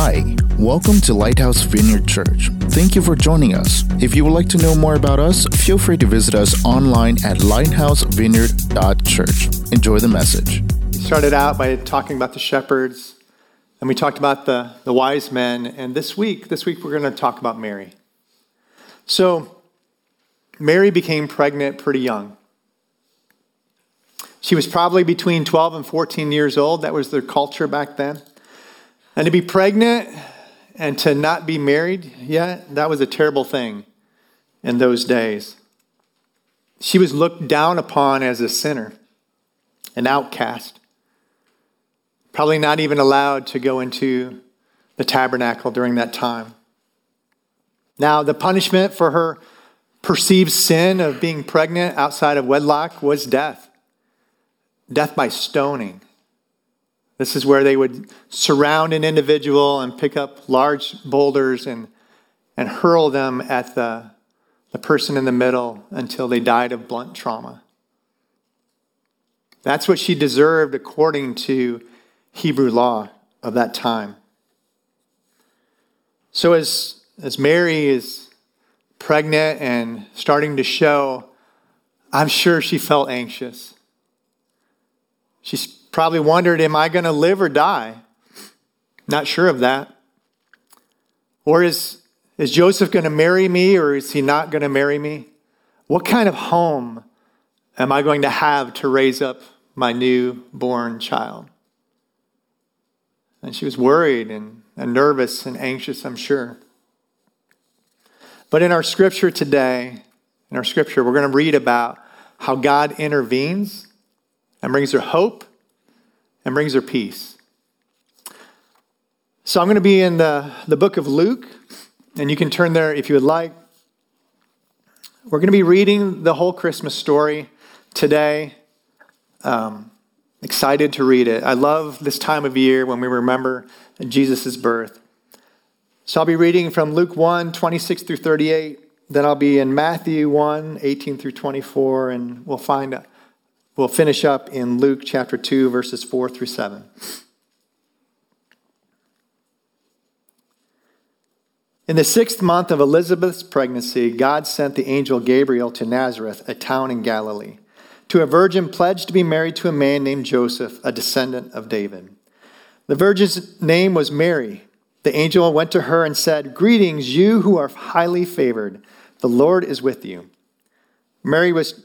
Hi, welcome to Lighthouse Vineyard Church. Thank you for joining us. If you would like to know more about us, feel free to visit us online at lighthousevineyard.church. Enjoy the message. We started out by talking about the shepherds, and we talked about the, the wise men, and this week, this week we're going to talk about Mary. So, Mary became pregnant pretty young. She was probably between 12 and 14 years old. That was their culture back then. And to be pregnant and to not be married yet, that was a terrible thing in those days. She was looked down upon as a sinner, an outcast, probably not even allowed to go into the tabernacle during that time. Now, the punishment for her perceived sin of being pregnant outside of wedlock was death death by stoning. This is where they would surround an individual and pick up large boulders and, and hurl them at the, the person in the middle until they died of blunt trauma. That's what she deserved according to Hebrew law of that time. So, as, as Mary is pregnant and starting to show, I'm sure she felt anxious. She's probably wondered, Am I going to live or die? Not sure of that. Or is, is Joseph going to marry me or is he not going to marry me? What kind of home am I going to have to raise up my newborn child? And she was worried and, and nervous and anxious, I'm sure. But in our scripture today, in our scripture, we're going to read about how God intervenes and brings her hope and brings her peace. So I'm going to be in the, the book of Luke, and you can turn there if you would like. We're going to be reading the whole Christmas story today. Um, excited to read it. I love this time of year when we remember Jesus' birth. So I'll be reading from Luke 1 26 through 38. Then I'll be in Matthew 1 18 through 24, and we'll find We'll finish up in Luke chapter 2, verses 4 through 7. In the sixth month of Elizabeth's pregnancy, God sent the angel Gabriel to Nazareth, a town in Galilee, to a virgin pledged to be married to a man named Joseph, a descendant of David. The virgin's name was Mary. The angel went to her and said, Greetings, you who are highly favored. The Lord is with you. Mary was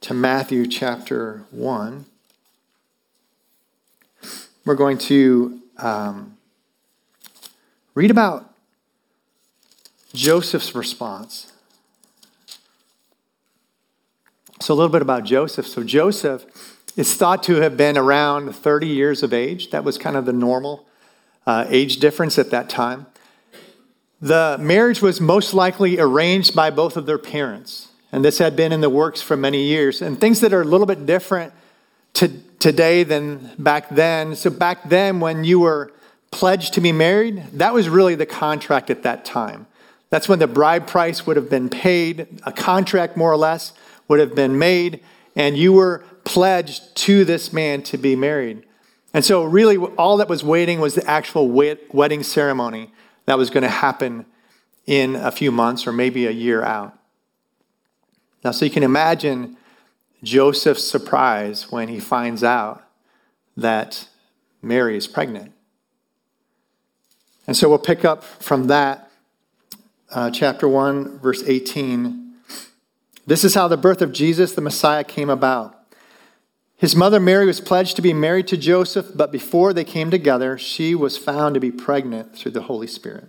to Matthew chapter 1. We're going to um, read about Joseph's response. So, a little bit about Joseph. So, Joseph is thought to have been around 30 years of age. That was kind of the normal uh, age difference at that time. The marriage was most likely arranged by both of their parents. And this had been in the works for many years. And things that are a little bit different to, today than back then. So, back then, when you were pledged to be married, that was really the contract at that time. That's when the bride price would have been paid, a contract more or less would have been made, and you were pledged to this man to be married. And so, really, all that was waiting was the actual wedding ceremony that was going to happen in a few months or maybe a year out. Now, so you can imagine Joseph's surprise when he finds out that Mary is pregnant. And so we'll pick up from that, uh, chapter 1, verse 18. This is how the birth of Jesus, the Messiah, came about. His mother Mary was pledged to be married to Joseph, but before they came together, she was found to be pregnant through the Holy Spirit.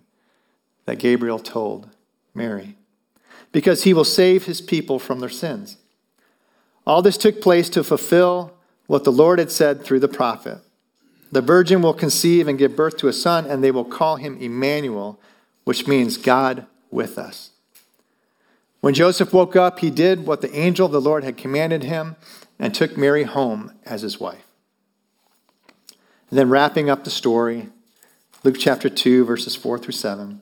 that Gabriel told Mary, because he will save his people from their sins. All this took place to fulfill what the Lord had said through the prophet. The virgin will conceive and give birth to a son, and they will call him Emmanuel, which means God with us. When Joseph woke up, he did what the angel of the Lord had commanded him and took Mary home as his wife. And then wrapping up the story, Luke chapter 2, verses 4 through 7.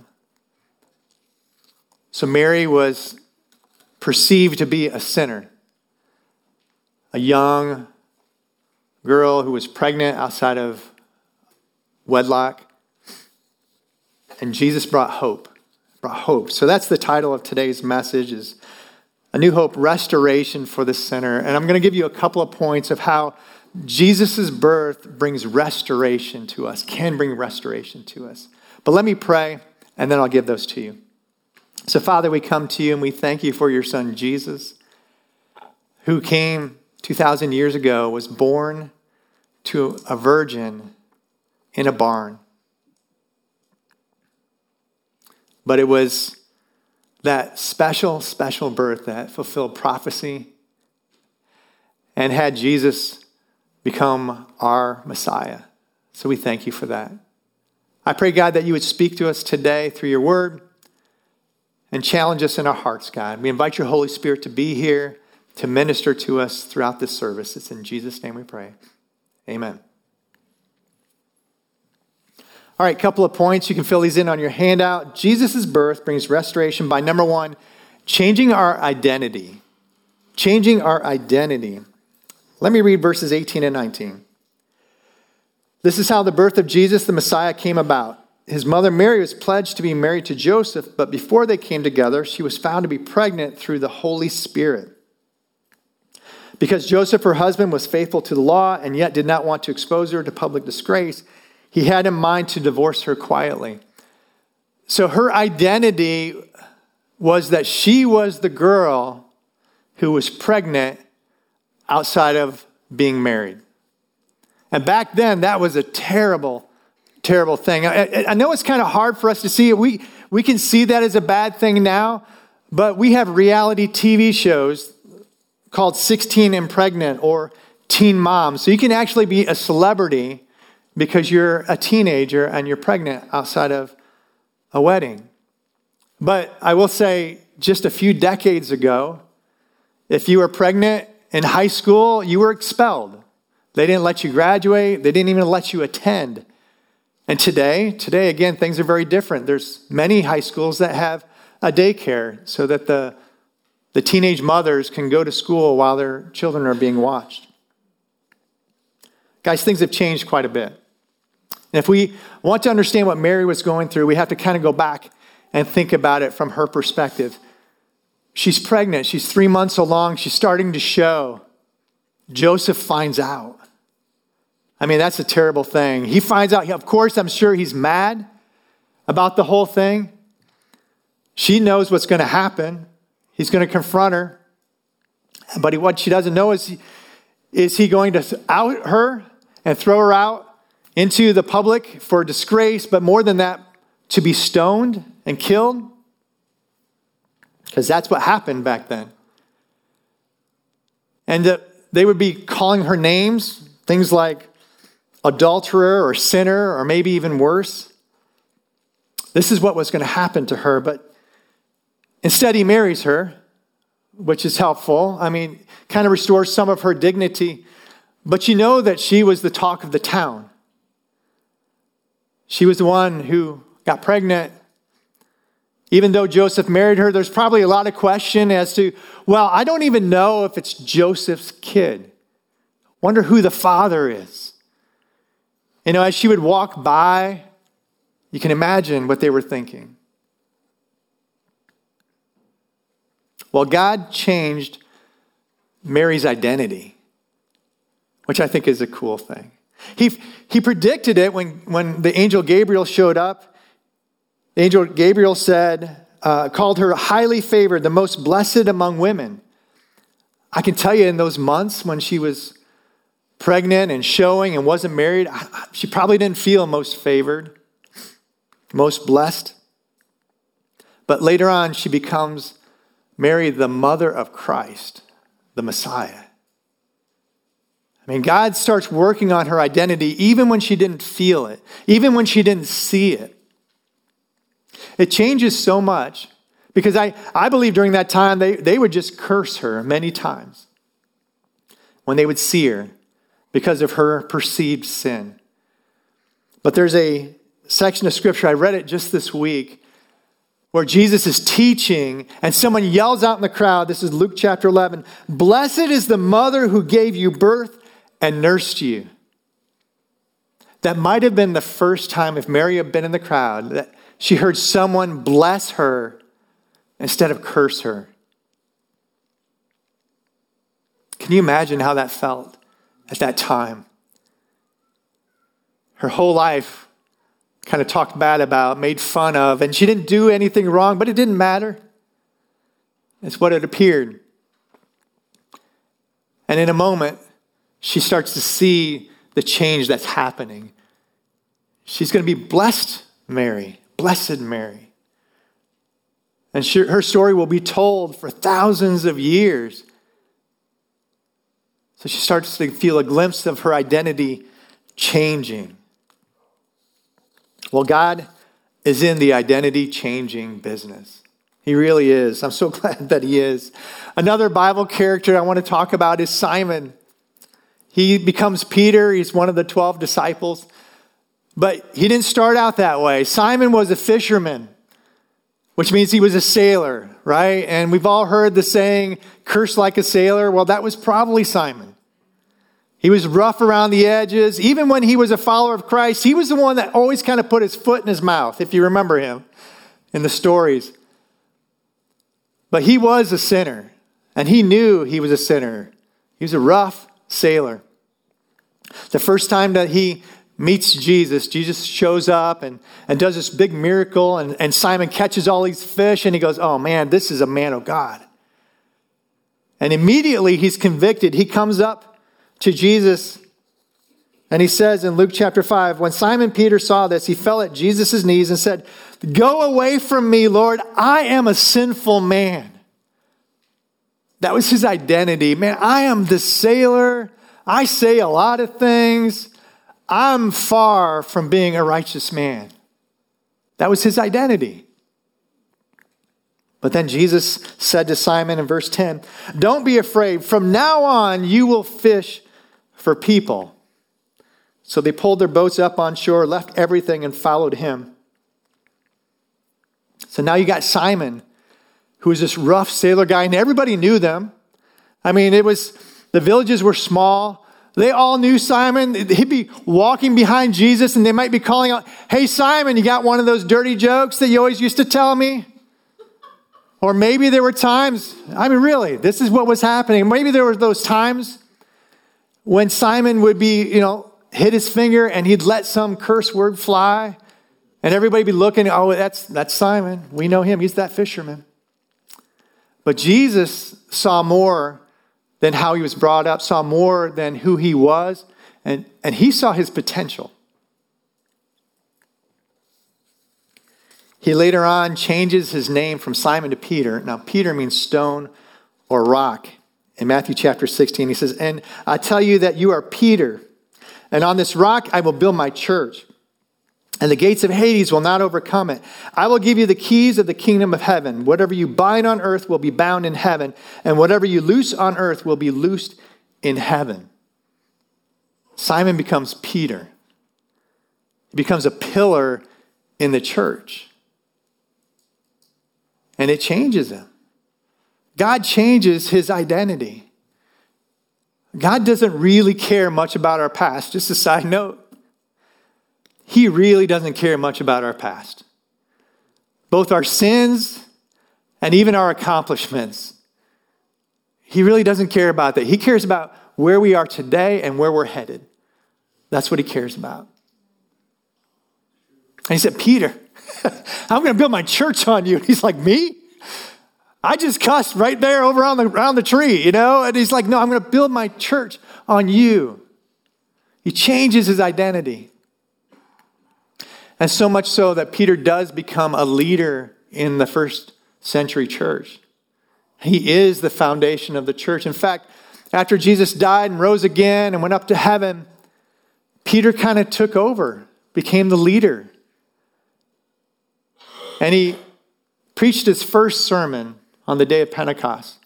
So Mary was perceived to be a sinner, a young girl who was pregnant outside of wedlock. And Jesus brought hope, brought hope. So that's the title of today's message is A New Hope, Restoration for the Sinner. And I'm going to give you a couple of points of how Jesus' birth brings restoration to us, can bring restoration to us. But let me pray, and then I'll give those to you. So, Father, we come to you and we thank you for your son, Jesus, who came 2,000 years ago, was born to a virgin in a barn. But it was that special, special birth that fulfilled prophecy and had Jesus become our Messiah. So we thank you for that. I pray, God, that you would speak to us today through your word and challenge us in our hearts, God. We invite your Holy Spirit to be here to minister to us throughout this service. It's in Jesus' name we pray. Amen. All right, couple of points. You can fill these in on your handout. Jesus' birth brings restoration by number one, changing our identity. Changing our identity. Let me read verses 18 and 19. This is how the birth of Jesus, the Messiah, came about. His mother Mary was pledged to be married to Joseph, but before they came together, she was found to be pregnant through the Holy Spirit. Because Joseph, her husband, was faithful to the law and yet did not want to expose her to public disgrace, he had in mind to divorce her quietly. So her identity was that she was the girl who was pregnant outside of being married. And back then, that was a terrible, terrible thing. I, I know it's kind of hard for us to see it. We, we can see that as a bad thing now, but we have reality TV shows called 16 and Pregnant or Teen Mom. So you can actually be a celebrity because you're a teenager and you're pregnant outside of a wedding. But I will say, just a few decades ago, if you were pregnant in high school, you were expelled. They didn't let you graduate, they didn't even let you attend. And today, today again, things are very different. There's many high schools that have a daycare so that the, the teenage mothers can go to school while their children are being watched. Guys, things have changed quite a bit. And if we want to understand what Mary was going through, we have to kind of go back and think about it from her perspective. She's pregnant. She's three months along. She's starting to show. Joseph finds out. I mean, that's a terrible thing. He finds out. Of course, I'm sure he's mad about the whole thing. She knows what's going to happen. He's going to confront her. But what she doesn't know is, is he going to out her and throw her out into the public for disgrace? But more than that, to be stoned and killed? Because that's what happened back then. And uh, they would be calling her names, things like adulterer or sinner, or maybe even worse. This is what was going to happen to her, but instead he marries her, which is helpful. I mean, kind of restores some of her dignity. But you know that she was the talk of the town. She was the one who got pregnant. Even though Joseph married her, there's probably a lot of question as to, well, I don't even know if it's Joseph's kid. Wonder who the father is. You know, as she would walk by, you can imagine what they were thinking. Well, God changed Mary's identity, which I think is a cool thing. He, he predicted it when, when the angel Gabriel showed up. The angel Gabriel said, uh, called her highly favored, the most blessed among women. I can tell you in those months when she was pregnant and showing and wasn't married, she probably didn't feel most favored, most blessed. But later on, she becomes Mary, the mother of Christ, the Messiah. I mean, God starts working on her identity even when she didn't feel it, even when she didn't see it. It changes so much because I, I believe during that time they, they would just curse her many times when they would see her because of her perceived sin. But there's a section of scripture, I read it just this week, where Jesus is teaching and someone yells out in the crowd. This is Luke chapter 11 Blessed is the mother who gave you birth and nursed you. That might have been the first time, if Mary had been in the crowd, that she heard someone bless her instead of curse her. Can you imagine how that felt? At that time. Her whole life kind of talked bad about, made fun of, and she didn't do anything wrong, but it didn't matter. It's what it appeared. And in a moment, she starts to see the change that's happening. She's going to be blessed, Mary, blessed Mary. And she, her story will be told for thousands of years so she starts to feel a glimpse of her identity changing. Well, God is in the identity changing business. He really is. I'm so glad that he is. Another Bible character I want to talk about is Simon. He becomes Peter, he's one of the 12 disciples. But he didn't start out that way. Simon was a fisherman, which means he was a sailor, right? And we've all heard the saying, curse like a sailor. Well, that was probably Simon. He was rough around the edges. Even when he was a follower of Christ, he was the one that always kind of put his foot in his mouth, if you remember him in the stories. But he was a sinner, and he knew he was a sinner. He was a rough sailor. The first time that he meets Jesus, Jesus shows up and, and does this big miracle, and, and Simon catches all these fish, and he goes, Oh man, this is a man of God. And immediately he's convicted. He comes up to Jesus. And he says in Luke chapter 5 when Simon Peter saw this, he fell at Jesus' knees and said, Go away from me, Lord. I am a sinful man. That was his identity. Man, I am the sailor. I say a lot of things. I'm far from being a righteous man. That was his identity. But then Jesus said to Simon in verse 10, Don't be afraid. From now on, you will fish for people. So they pulled their boats up on shore, left everything, and followed him. So now you got Simon, who was this rough sailor guy, and everybody knew them. I mean, it was the villages were small. They all knew Simon. He'd be walking behind Jesus, and they might be calling out, Hey, Simon, you got one of those dirty jokes that you always used to tell me? Or maybe there were times, I mean, really, this is what was happening. Maybe there were those times when Simon would be, you know, hit his finger and he'd let some curse word fly, and everybody be looking, oh, that's, that's Simon. We know him. He's that fisherman. But Jesus saw more than how he was brought up, saw more than who he was, and, and he saw his potential. He later on changes his name from Simon to Peter. Now, Peter means stone or rock. In Matthew chapter 16, he says, And I tell you that you are Peter, and on this rock I will build my church, and the gates of Hades will not overcome it. I will give you the keys of the kingdom of heaven. Whatever you bind on earth will be bound in heaven, and whatever you loose on earth will be loosed in heaven. Simon becomes Peter, he becomes a pillar in the church. And it changes him. God changes his identity. God doesn't really care much about our past. Just a side note, He really doesn't care much about our past. Both our sins and even our accomplishments. He really doesn't care about that. He cares about where we are today and where we're headed. That's what He cares about. And He said, Peter, I'm going to build my church on you. And he's like, Me? I just cussed right there over on the, around the tree, you know? And he's like, No, I'm going to build my church on you. He changes his identity. And so much so that Peter does become a leader in the first century church. He is the foundation of the church. In fact, after Jesus died and rose again and went up to heaven, Peter kind of took over, became the leader. And he preached his first sermon on the day of Pentecost.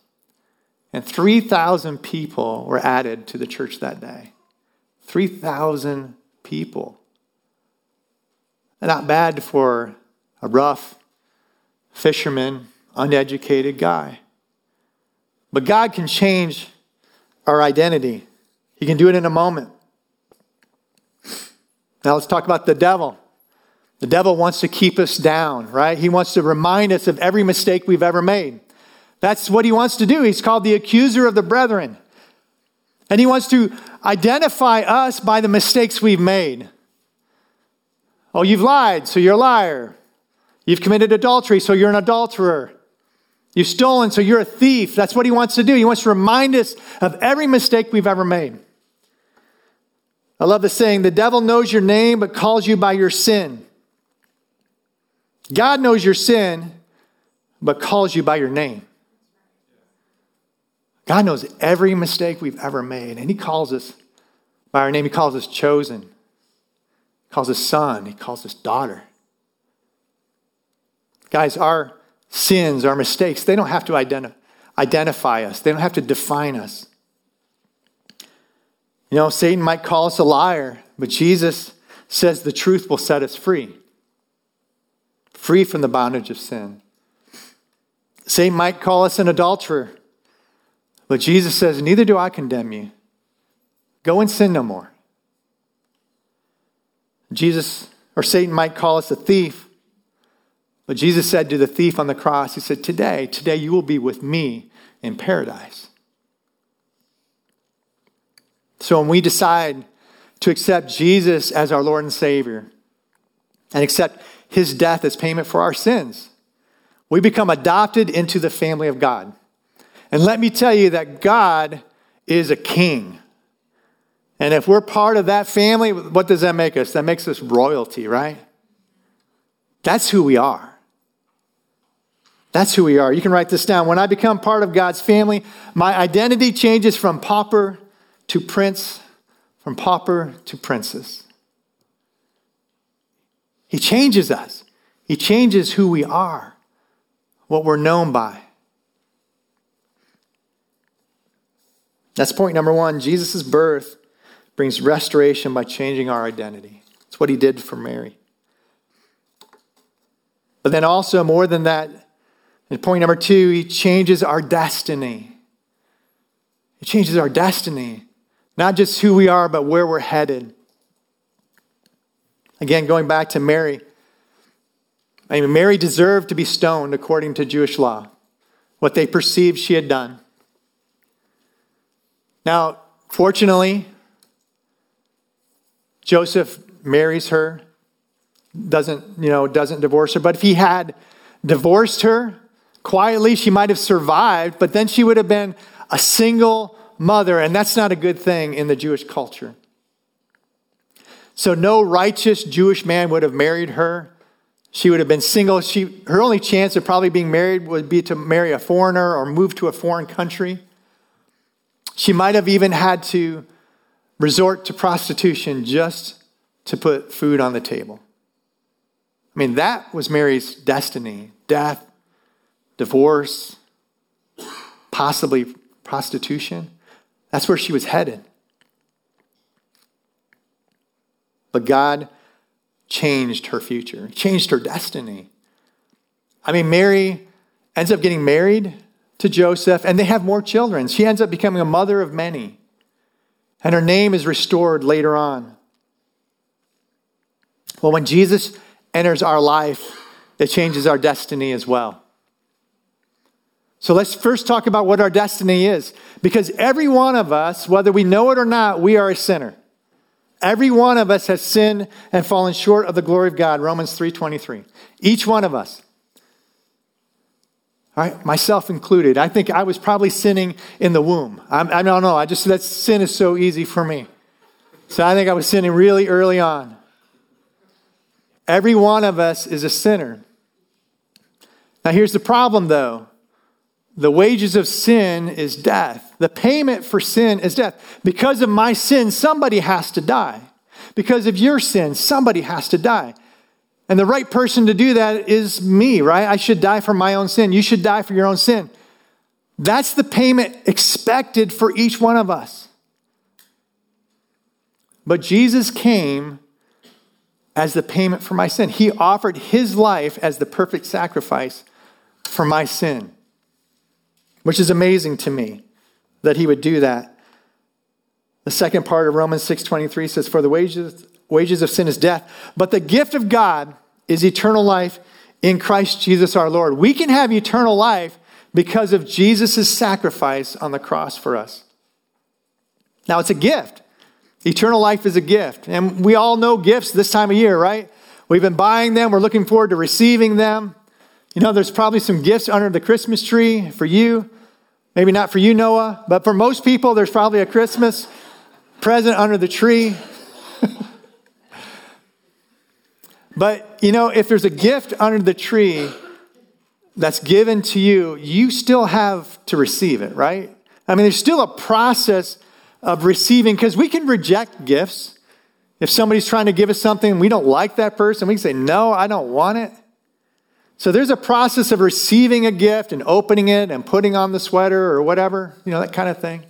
And 3,000 people were added to the church that day. 3,000 people. Not bad for a rough fisherman, uneducated guy. But God can change our identity, He can do it in a moment. Now let's talk about the devil. The devil wants to keep us down, right? He wants to remind us of every mistake we've ever made. That's what he wants to do. He's called the accuser of the brethren. And he wants to identify us by the mistakes we've made. Oh, you've lied, so you're a liar. You've committed adultery, so you're an adulterer. You've stolen, so you're a thief. That's what he wants to do. He wants to remind us of every mistake we've ever made. I love the saying the devil knows your name, but calls you by your sin. God knows your sin, but calls you by your name. God knows every mistake we've ever made, and He calls us by our name. He calls us chosen, He calls us son, He calls us daughter. Guys, our sins, our mistakes, they don't have to identi- identify us, they don't have to define us. You know, Satan might call us a liar, but Jesus says the truth will set us free free from the bondage of sin. Satan might call us an adulterer, but Jesus says, Neither do I condemn you. Go and sin no more. Jesus or Satan might call us a thief, but Jesus said to the thief on the cross, He said, Today, today you will be with me in paradise. So when we decide to accept Jesus as our Lord and Savior and accept his death as payment for our sins. We become adopted into the family of God. And let me tell you that God is a king. And if we're part of that family, what does that make us? That makes us royalty, right? That's who we are. That's who we are. You can write this down. When I become part of God's family, my identity changes from pauper to prince, from pauper to princess. He changes us, He changes who we are, what we're known by. That's point number one. Jesus' birth brings restoration by changing our identity. It's what he did for Mary. But then also, more than that, in point number two, he changes our destiny. He changes our destiny, not just who we are, but where we're headed. Again, going back to Mary. I mean, Mary deserved to be stoned according to Jewish law, what they perceived she had done. Now, fortunately, Joseph marries her, doesn't, you know, doesn't divorce her. But if he had divorced her quietly, she might have survived, but then she would have been a single mother, and that's not a good thing in the Jewish culture. So no righteous Jewish man would have married her. She would have been single. She, her only chance of probably being married would be to marry a foreigner or move to a foreign country. She might have even had to resort to prostitution just to put food on the table. I mean, that was Mary's destiny death, divorce, possibly prostitution. That's where she was headed. But God changed her future, changed her destiny. I mean, Mary ends up getting married to Joseph, and they have more children. She ends up becoming a mother of many. And her name is restored later on. Well, when Jesus enters our life, it changes our destiny as well. So let's first talk about what our destiny is. Because every one of us, whether we know it or not, we are a sinner. Every one of us has sinned and fallen short of the glory of God. Romans 3:23. Each one of us. Right, myself included. I think I was probably sinning in the womb. I'm, I do not know. I just that sin is so easy for me. So I think I was sinning really early on. Every one of us is a sinner. Now, here's the problem, though the wages of sin is death. The payment for sin is death. Because of my sin, somebody has to die. Because of your sin, somebody has to die. And the right person to do that is me, right? I should die for my own sin. You should die for your own sin. That's the payment expected for each one of us. But Jesus came as the payment for my sin. He offered his life as the perfect sacrifice for my sin, which is amazing to me that he would do that. The second part of Romans 6:23 says for the wages wages of sin is death, but the gift of God is eternal life in Christ Jesus our Lord. We can have eternal life because of Jesus' sacrifice on the cross for us. Now, it's a gift. Eternal life is a gift. And we all know gifts this time of year, right? We've been buying them, we're looking forward to receiving them. You know, there's probably some gifts under the Christmas tree for you. Maybe not for you, Noah, but for most people, there's probably a Christmas present under the tree. But, you know, if there's a gift under the tree that's given to you, you still have to receive it, right? I mean, there's still a process of receiving, because we can reject gifts. If somebody's trying to give us something we don't like that person, we can say, No, I don't want it. So there's a process of receiving a gift and opening it and putting on the sweater or whatever, you know, that kind of thing.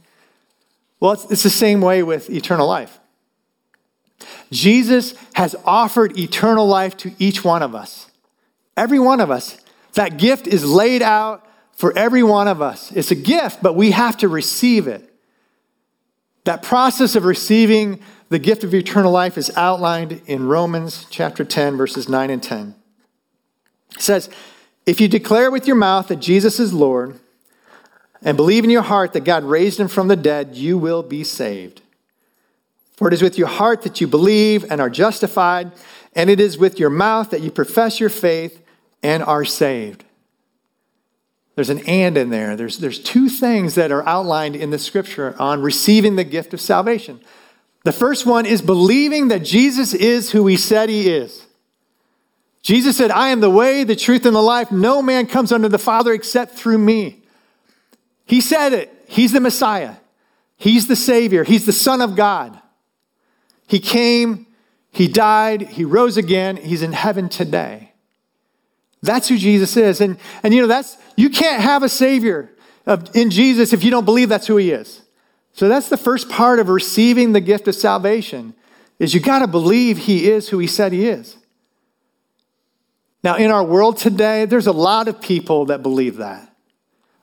Well, it's, it's the same way with eternal life. Jesus has offered eternal life to each one of us. Every one of us. That gift is laid out for every one of us. It's a gift, but we have to receive it. That process of receiving the gift of eternal life is outlined in Romans chapter 10, verses 9 and 10. It says, If you declare with your mouth that Jesus is Lord and believe in your heart that God raised him from the dead, you will be saved. For it is with your heart that you believe and are justified, and it is with your mouth that you profess your faith and are saved. There's an and in there. There's, there's two things that are outlined in the scripture on receiving the gift of salvation. The first one is believing that Jesus is who he said he is. Jesus said, I am the way, the truth, and the life. No man comes unto the Father except through me. He said it. He's the Messiah. He's the Savior. He's the Son of God. He came, He died, He rose again. He's in heaven today. That's who Jesus is. And, and you know, that's, you can't have a Savior of, in Jesus if you don't believe that's who He is. So that's the first part of receiving the gift of salvation is you got to believe He is who He said He is. Now, in our world today, there's a lot of people that believe that.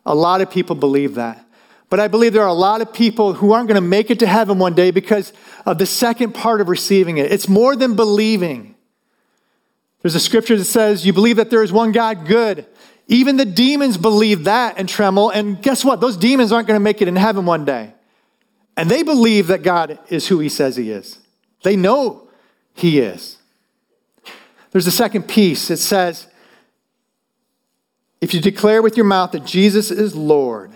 A lot of people believe that. But I believe there are a lot of people who aren't going to make it to heaven one day because of the second part of receiving it. It's more than believing. There's a scripture that says, You believe that there is one God, good. Even the demons believe that and tremble. And guess what? Those demons aren't going to make it in heaven one day. And they believe that God is who he says he is. They know he is. There's a second piece. It says, If you declare with your mouth that Jesus is Lord,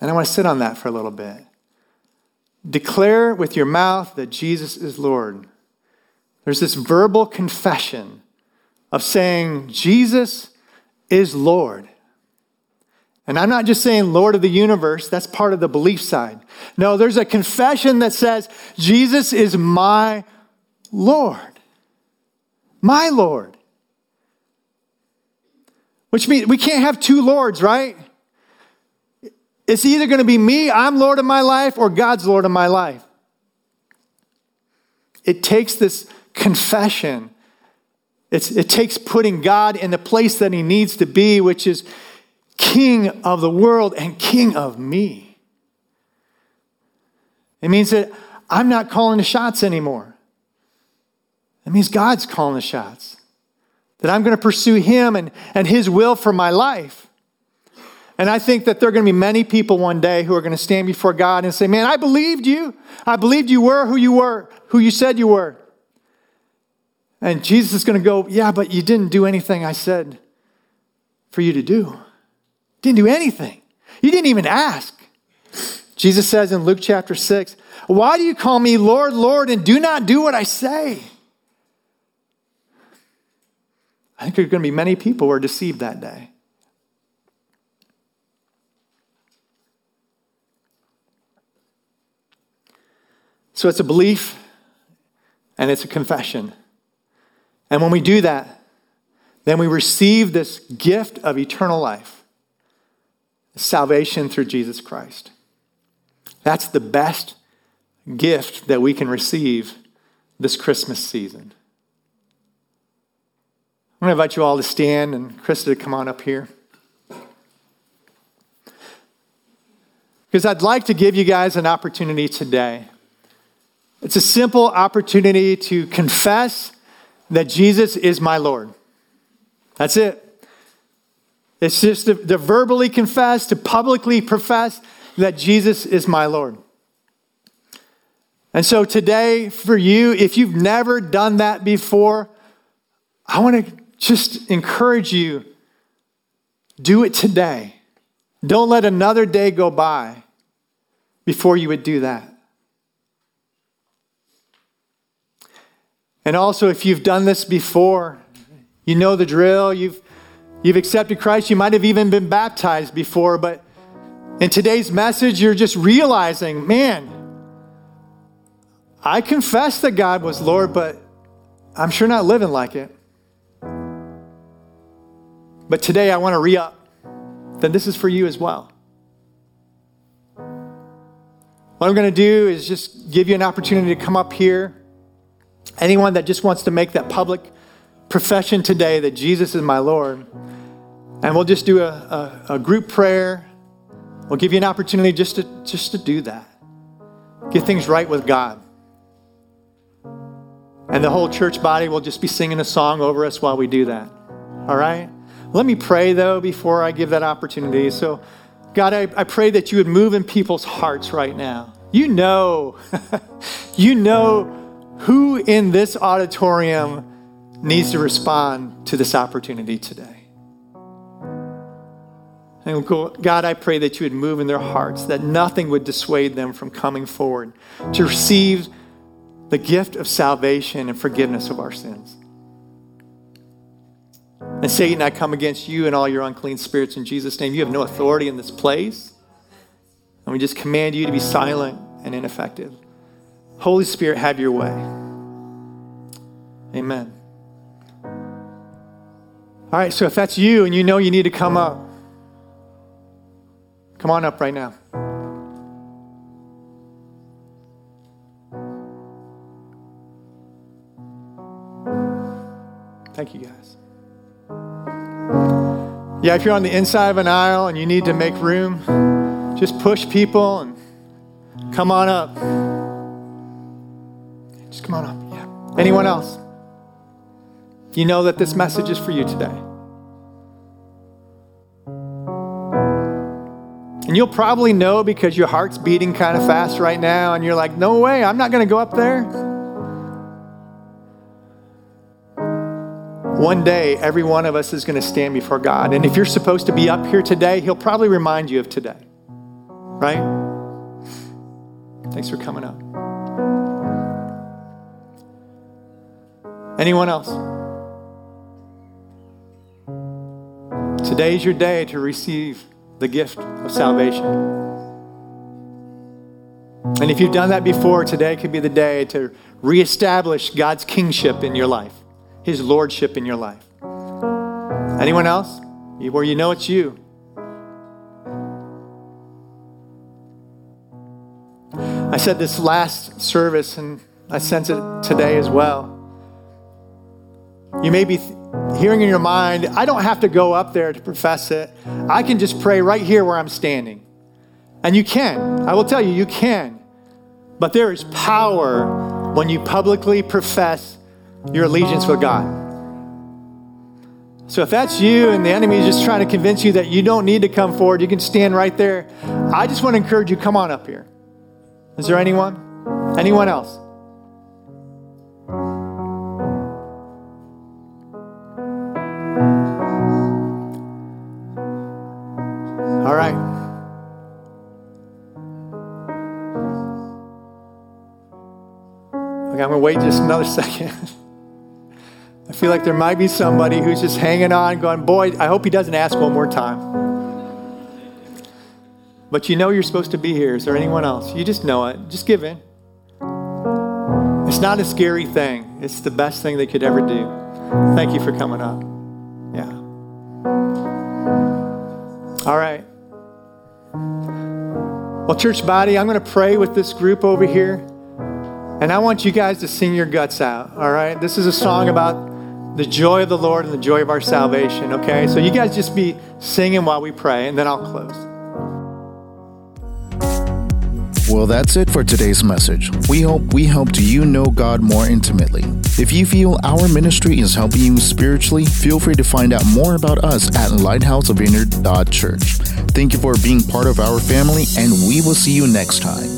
and I want to sit on that for a little bit. Declare with your mouth that Jesus is Lord. There's this verbal confession of saying, Jesus is Lord. And I'm not just saying Lord of the universe, that's part of the belief side. No, there's a confession that says, Jesus is my Lord. My Lord. Which means we can't have two Lords, right? It's either going to be me, I'm Lord of my life, or God's Lord of my life. It takes this confession. It's, it takes putting God in the place that he needs to be, which is King of the world and King of me. It means that I'm not calling the shots anymore. It means God's calling the shots. That I'm going to pursue Him and, and His will for my life. And I think that there are going to be many people one day who are going to stand before God and say, Man, I believed you. I believed you were who you were, who you said you were. And Jesus is going to go, Yeah, but you didn't do anything I said for you to do. Didn't do anything. You didn't even ask. Jesus says in Luke chapter 6, Why do you call me Lord, Lord, and do not do what I say? I think there are going to be many people who are deceived that day. So it's a belief and it's a confession. And when we do that, then we receive this gift of eternal life, salvation through Jesus Christ. That's the best gift that we can receive this Christmas season. I'm going to invite you all to stand and Krista to come on up here. Because I'd like to give you guys an opportunity today. It's a simple opportunity to confess that Jesus is my Lord. That's it. It's just to, to verbally confess, to publicly profess that Jesus is my Lord. And so today, for you, if you've never done that before, I want to just encourage you do it today. Don't let another day go by before you would do that. And also, if you've done this before, you know the drill, you've, you've accepted Christ, you might have even been baptized before, but in today's message, you're just realizing, man, I confess that God was Lord, but I'm sure not living like it. But today I want to re up. Then this is for you as well. What I'm going to do is just give you an opportunity to come up here. Anyone that just wants to make that public profession today that Jesus is my Lord. And we'll just do a, a, a group prayer. We'll give you an opportunity just to, just to do that. Get things right with God. And the whole church body will just be singing a song over us while we do that. All right? Let me pray, though, before I give that opportunity. So, God, I, I pray that you would move in people's hearts right now. You know, you know who in this auditorium needs to respond to this opportunity today? And God, I pray that you would move in their hearts, that nothing would dissuade them from coming forward to receive the gift of salvation and forgiveness of our sins. And Satan, I come against you and all your unclean spirits in Jesus' name. You have no authority in this place. And we just command you to be silent and ineffective. Holy Spirit, have your way. Amen. All right, so if that's you and you know you need to come up, come on up right now. Thank you, guys. Yeah, if you're on the inside of an aisle and you need to make room, just push people and come on up. Anyone else? You know that this message is for you today. And you'll probably know because your heart's beating kind of fast right now, and you're like, no way, I'm not going to go up there. One day, every one of us is going to stand before God. And if you're supposed to be up here today, He'll probably remind you of today. Right? Thanks for coming up. Anyone else? Today's your day to receive the gift of salvation. And if you've done that before, today could be the day to reestablish God's kingship in your life, His lordship in your life. Anyone else? Where you know it's you. I said this last service, and I sense it today as well. You may be hearing in your mind, I don't have to go up there to profess it. I can just pray right here where I'm standing. And you can. I will tell you, you can. But there is power when you publicly profess your allegiance with God. So if that's you and the enemy is just trying to convince you that you don't need to come forward, you can stand right there. I just want to encourage you, come on up here. Is there anyone? Anyone else? Going to wait just another second. I feel like there might be somebody who's just hanging on, going, Boy, I hope he doesn't ask one more time. But you know you're supposed to be here. Is there anyone else? You just know it. Just give in. It's not a scary thing, it's the best thing they could ever do. Thank you for coming up. Yeah. All right. Well, church body, I'm going to pray with this group over here. And I want you guys to sing your guts out. All right. This is a song about the joy of the Lord and the joy of our salvation. Okay. So you guys just be singing while we pray, and then I'll close. Well, that's it for today's message. We hope we helped you know God more intimately. If you feel our ministry is helping you spiritually, feel free to find out more about us at lighthousevineyard.church. Thank you for being part of our family, and we will see you next time.